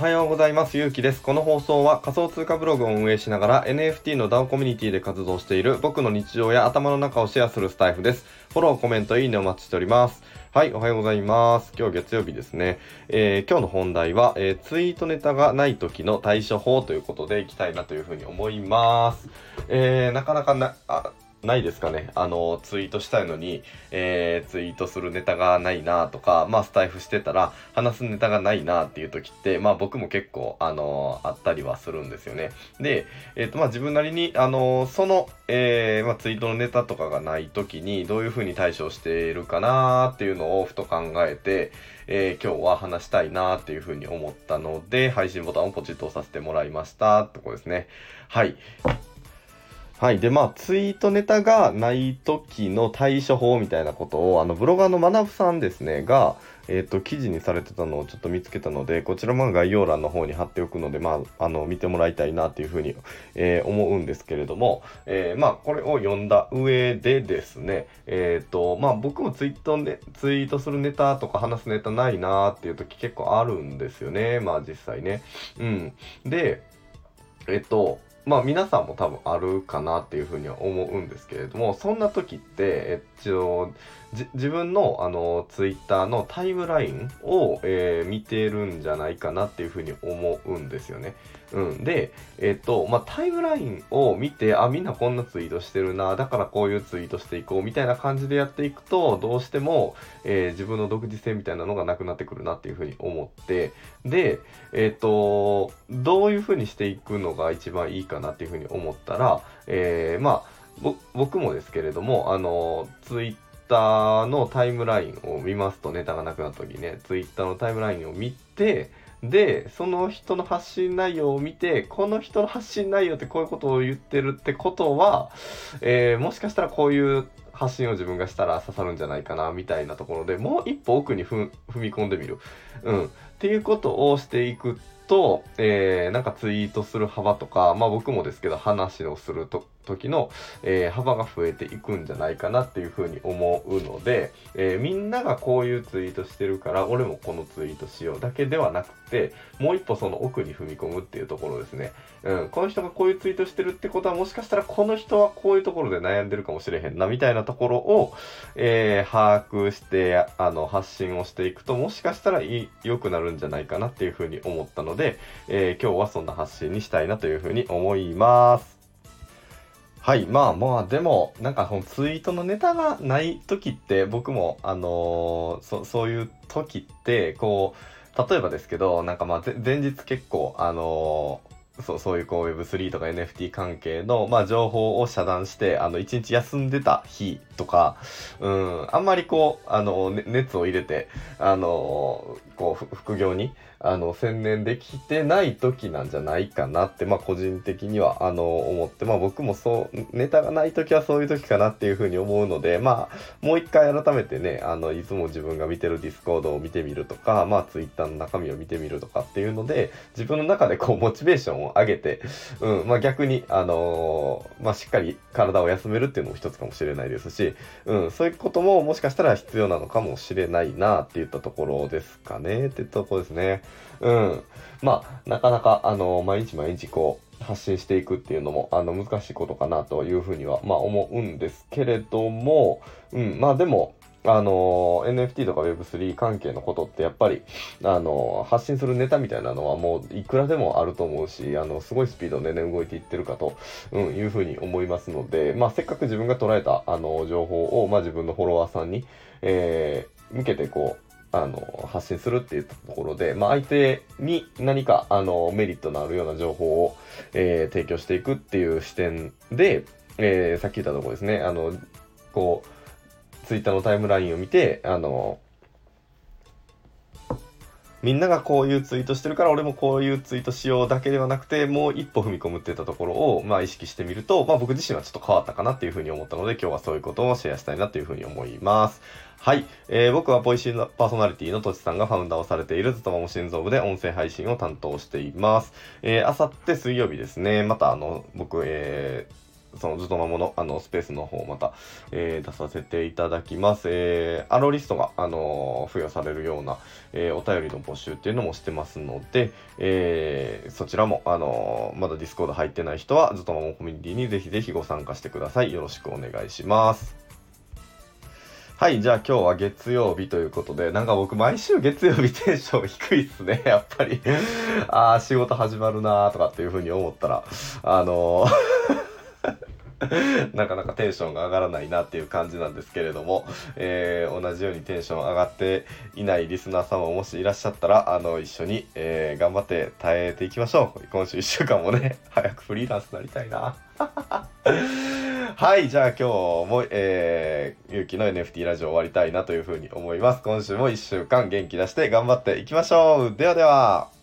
おはようございます。ゆうきです。この放送は仮想通貨ブログを運営しながら NFT の DAO コミュニティで活動している僕の日常や頭の中をシェアするスタイフです。フォロー、コメント、いいねお待ちしております。はい、おはようございます。今日月曜日ですね。えー、今日の本題は、えー、ツイートネタがない時の対処法ということでいきたいなというふうに思います。えー、なかなかな、あないですかね。あの、ツイートしたいのに、えー、ツイートするネタがないなとか、まあ、スタイフしてたら、話すネタがないなっていう時って、まあ、僕も結構、あのあったりはするんですよね。で、えっ、ー、と、まあ、自分なりに、あのその、えー、まあ、ツイートのネタとかがない時に、どういう風に対処しているかなっていうのをふと考えて、えー、今日は話したいなっていう風に思ったので、配信ボタンをポチッと押させてもらいました。とこですね。はい。はい。で、まあ、ツイートネタがない時の対処法みたいなことを、あの、ブロガーのまなぶさんですね、が、えっ、ー、と、記事にされてたのをちょっと見つけたので、こちらも概要欄の方に貼っておくので、まあ、あの、見てもらいたいなっていうふうに、えー、思うんですけれども、えー、まあ、これを読んだ上でですね、えっ、と、まあ、僕もツイートで、ツイートするネタとか話すネタないなーっていう時結構あるんですよね。まあ、実際ね。うん。で、えっと、まあ皆さんも多分あるかなっていうふうには思うんですけれども、そんな時って、えっと、自分のあのツイッターのタイムラインを、えー、見てるんじゃないかなっていうふうに思うんですよね。うん。で、えっ、と、まあ、タイムラインを見て、あ、みんなこんなツイートしてるな、だからこういうツイートしていこうみたいな感じでやっていくと、どうしても、えー、自分の独自性みたいなのがなくなってくるなっていうふうに思って、で、えっ、と、どういうふうにしていくのが一番いいかなっていうふうに思ったら、え、まあ、僕もですけれども、あの、ツイッターターのタイムラインを見ますとネタがなくなった時ね、ツイッターのタイムラインを見て、で、その人の発信内容を見て、この人の発信内容ってこういうことを言ってるってことは、えー、もしかしたらこういう発信を自分がしたら刺さるんじゃないかな、みたいなところでもう一歩奥に踏み込んでみる。うん。っていうことをしていくと、えー、なんかツイートする幅とか、まあ僕もですけど話をすると時の、えー、幅が増えていくんじゃないかなっていうふうに思うので、えー、みんながこういうツイートしてるから俺もこのツイートしようだけではなくてもう一歩その奥に踏み込むっていうところですね、うん、この人がこういうツイートしてるってことはもしかしたらこの人はこういうところで悩んでるかもしれへんなみたいなところを、えー、把握してあの発信をしていくともしかしたら良くなるんじゃないかなっていうふうに思ったので、え今日はそんな発信にしたいなというふうに思います。はい。まあまあ、でも、なんかそのツイートのネタがない時って、僕も、あのー、そ、そういう時って、こう、例えばですけど、なんかまあ、前日結構、あのー、そう、そういうこう Web3 とか NFT 関係の、まあ情報を遮断して、あの、一日休んでた日とか、うん、あんまりこう、あの、ね、熱を入れて、あの、こう、副業に、あの、専念できてない時なんじゃないかなって、まあ、個人的には、あの、思って、まあ、僕もそう、ネタがない時はそういう時かなっていうふうに思うので、まあ、もう一回改めてね、あの、いつも自分が見てるディスコードを見てみるとか、まあ、ツイッターの中身を見てみるとかっていうので、自分の中でこう、モチベーションを上げて、うん、まあ、逆に、あのー、まあ、しっかり体を休めるっていうのも一つかもしれないですし、うん、そういうことももしかしたら必要なのかもしれないなっていったところですかね、ってとこですね。うん。まあ、なかなか、あの、毎日毎日こう、発信していくっていうのも、あの、難しいことかなというふうには、まあ、思うんですけれども、うん、まあでも、あの、NFT とか Web3 関係のことってやっぱり、あの、発信するネタみたいなのはもういくらでもあると思うし、あの、すごいスピードでね、動いていってるかと、うん、いうふうに思いますので、まあ、せっかく自分が捉えた、あの、情報を、まあ、自分のフォロワーさんに、えー、向けてこう、あの、発信するっていうところで、まあ、相手に何か、あの、メリットのあるような情報を、えー、提供していくっていう視点で、えー、さっき言ったところですね、あの、こう、ツイッターのタイムラインを見て、あの、みんながこういうツイートしてるから俺もこういうツイートしようだけではなくてもう一歩踏み込むっていったところをまあ意識してみるとまあ僕自身はちょっと変わったかなっていうふうに思ったので今日はそういうことをシェアしたいなというふうに思います。はい。えー、僕はポイシーパーソナリティのとちさんがファウンダーをされているずともも心臓部で音声配信を担当しています。えー、あさって水曜日ですね。またあの、僕、えー、そのずっとまもの、あの、スペースの方また、えー、出させていただきます。えー、 allowlist が、あの付与されるような、えお便りの募集っていうのもしてますので、えそちらも、あのまだディスコード入ってない人は、ずっとまもコミュニティにぜひぜひご参加してください。よろしくお願いします。はい、じゃあ今日は月曜日ということで、なんか僕毎週月曜日テンション低いっすね、やっぱり。ああ、仕事始まるなーとかっていう風に思ったら、あのー なかなかテンションが上がらないなっていう感じなんですけれども、えー、同じようにテンション上がっていないリスナー様ももしいらっしゃったら、あの、一緒に、えー、頑張って耐えていきましょう。今週1週間もね、早くフリーランスになりたいな。はい、じゃあ今日も、えー、ゆうきの NFT ラジオ終わりたいなというふうに思います。今週も1週間元気出して頑張っていきましょう。ではでは。